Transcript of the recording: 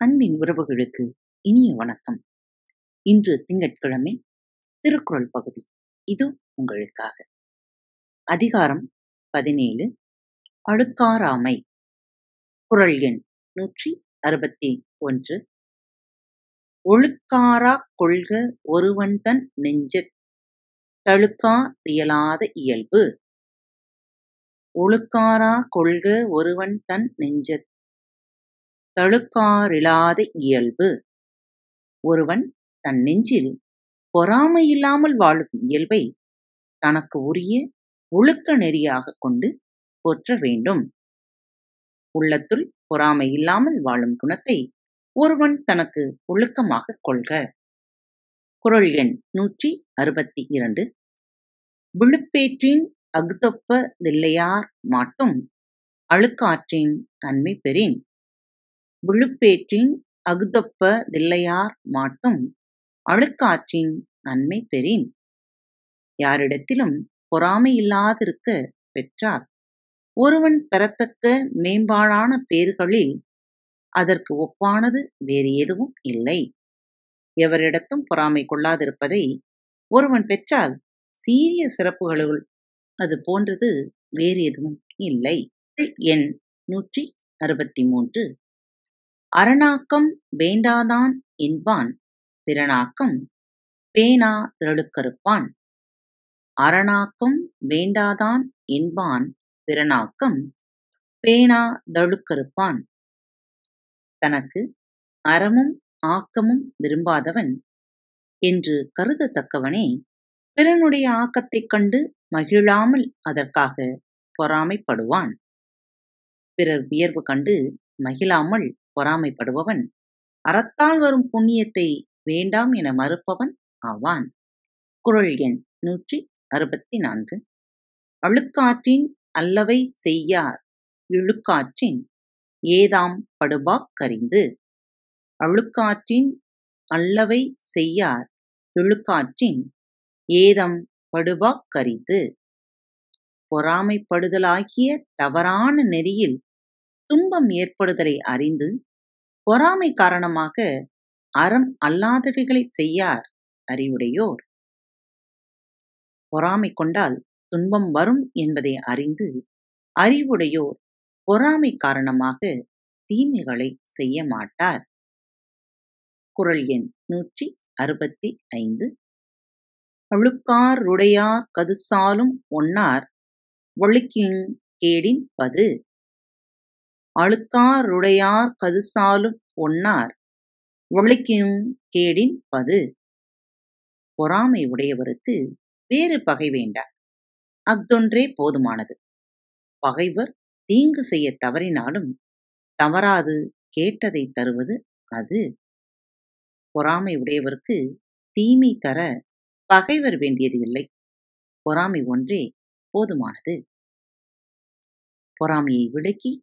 அன்பின் உறவுகளுக்கு இனிய வணக்கம். இன்று திங்கட்கிழமை திருக்குறள் பகுதி. இது உங்களுக்காக. அதிகாரம் பதினேழு. அழுக்காராமை குரல் எண் நூற்றி அறுபத்தி ஒன்று. ஒழுக்காரா கொள்க ஒருவன் தன் நெஞ்சத் தழுக்கா இயலாத இயல்பு. ஒழுக்காரா கொள்க ஒருவன் தன் நெஞ்சத் தழுக்காறிலாத இயல்பு. ஒருவன் தன் நெஞ்சில் பொறாமையில்லாமல் வாழும் இயல்பை தனக்கு உரிய ஒழுக்க நெறியாகக் கொண்டு போற்ற வேண்டும். உள்ளத்துள் பொறாமை இல்லாமல் வாழும் குணத்தை ஒருவன் தனக்கு ஒழுக்கமாகக் கொள்க. குறள் எண் நூற்றி அறுபத்தி இரண்டு விழுப்பேற்றின் அகுதொப்ப தில்லையார் மாட்டும் அழுக்காற்றின் நன்மை பெறின். விழுப்பேற்றின் அகுதொப்ப தில்லையார் மாட்டும் அழுக்காற்றின் நன்மை பெறின். யாரிடத்திலும் பொறாமை இல்லாதிருக்க பெற்றார். ஒருவன் பெறத்தக்க மேம்பாடான பேர்களில் அதற்கு ஒப்பானது வேறு எதுவும் இல்லை. எவரிடத்தும் பொறாமை கொள்ளாதிருப்பதை ஒருவன் பெற்றால் சீரிய சிறப்புகளுள் அது போன்றது வேறு எதுவும் இல்லை. எண் நூற்றி அறுபத்தி மூன்று. அரணாக்கம் வேண்டாதான் என்பான். பிறனாக்கம் பேனா திரளுக்கறுப்பான் அரணாக்கம் வேண்டாதான் என்பான். பிறனாக்கம் பேனா தழுக்கறுப்பான் தனக்கு அறமும் ஆக்கமும் விரும்பாதவன் என்று கருதத்தக்கவனே பிறனுடைய ஆக்கத்தைக் கண்டு மகிழாமல் அதற்காக பொறாமைப்படுவான். பிறர் வியர்வு கண்டு மகிழாமல் பொறாமைப்படுபவன். அறத்தால் வரும் புண்ணியத்தை வேண்டாம் என மறுப்பவன் ஆவான். குரல் எண் நூற்றி அறுபத்தி நான்கு. அழுக்காற்றின் அல்லவை செய்யார். இழுக்காற்றின் ஏதாம் படுபாக் கரிந்து. அழுக்காற்றின் அல்லவை செய்யார். இழுக்காற்றின் ஏதம் படுபாக் கரிந்து. பொறாமைப்படுதலாகிய தவறான நெறியில் துன்பம் ஏற்படுதலை அறிந்து பொறாமை காரணமாக அறம் அல்லாதவைகளை செய்யார் அறிவுடையோர். பொறாமை கொண்டால் துன்பம் வரும் என்பதை அறிந்து அறிவுடையோர் பொறாமை காரணமாக தீமைகளை செய்ய மாட்டார். குரல் எண் நூற்றி அறுபத்தி ஐந்து. அழுக்காருடையார் கதுசாலும் ஒன்னார் ஒழுக்கின் கேடின் பது. அழுக்காருடையார் கதுசாலும் ஒன்னார் ஒழுக்கியும் கேடின் பது. பொறாமை உடையவருக்கு வேறு பகை வேண்டார். அஃதொன்றே போதுமானது. பகைவர் தீங்கு செய்ய தவறினாலும் தவறாது கேட்டதை தருவது அது. பொறாமை உடையவருக்கு தீமை தர பகைவர் வேண்டியது இல்லை. பொறாமை ஒன்றே போதுமானது. பொறாமையை விளக்கி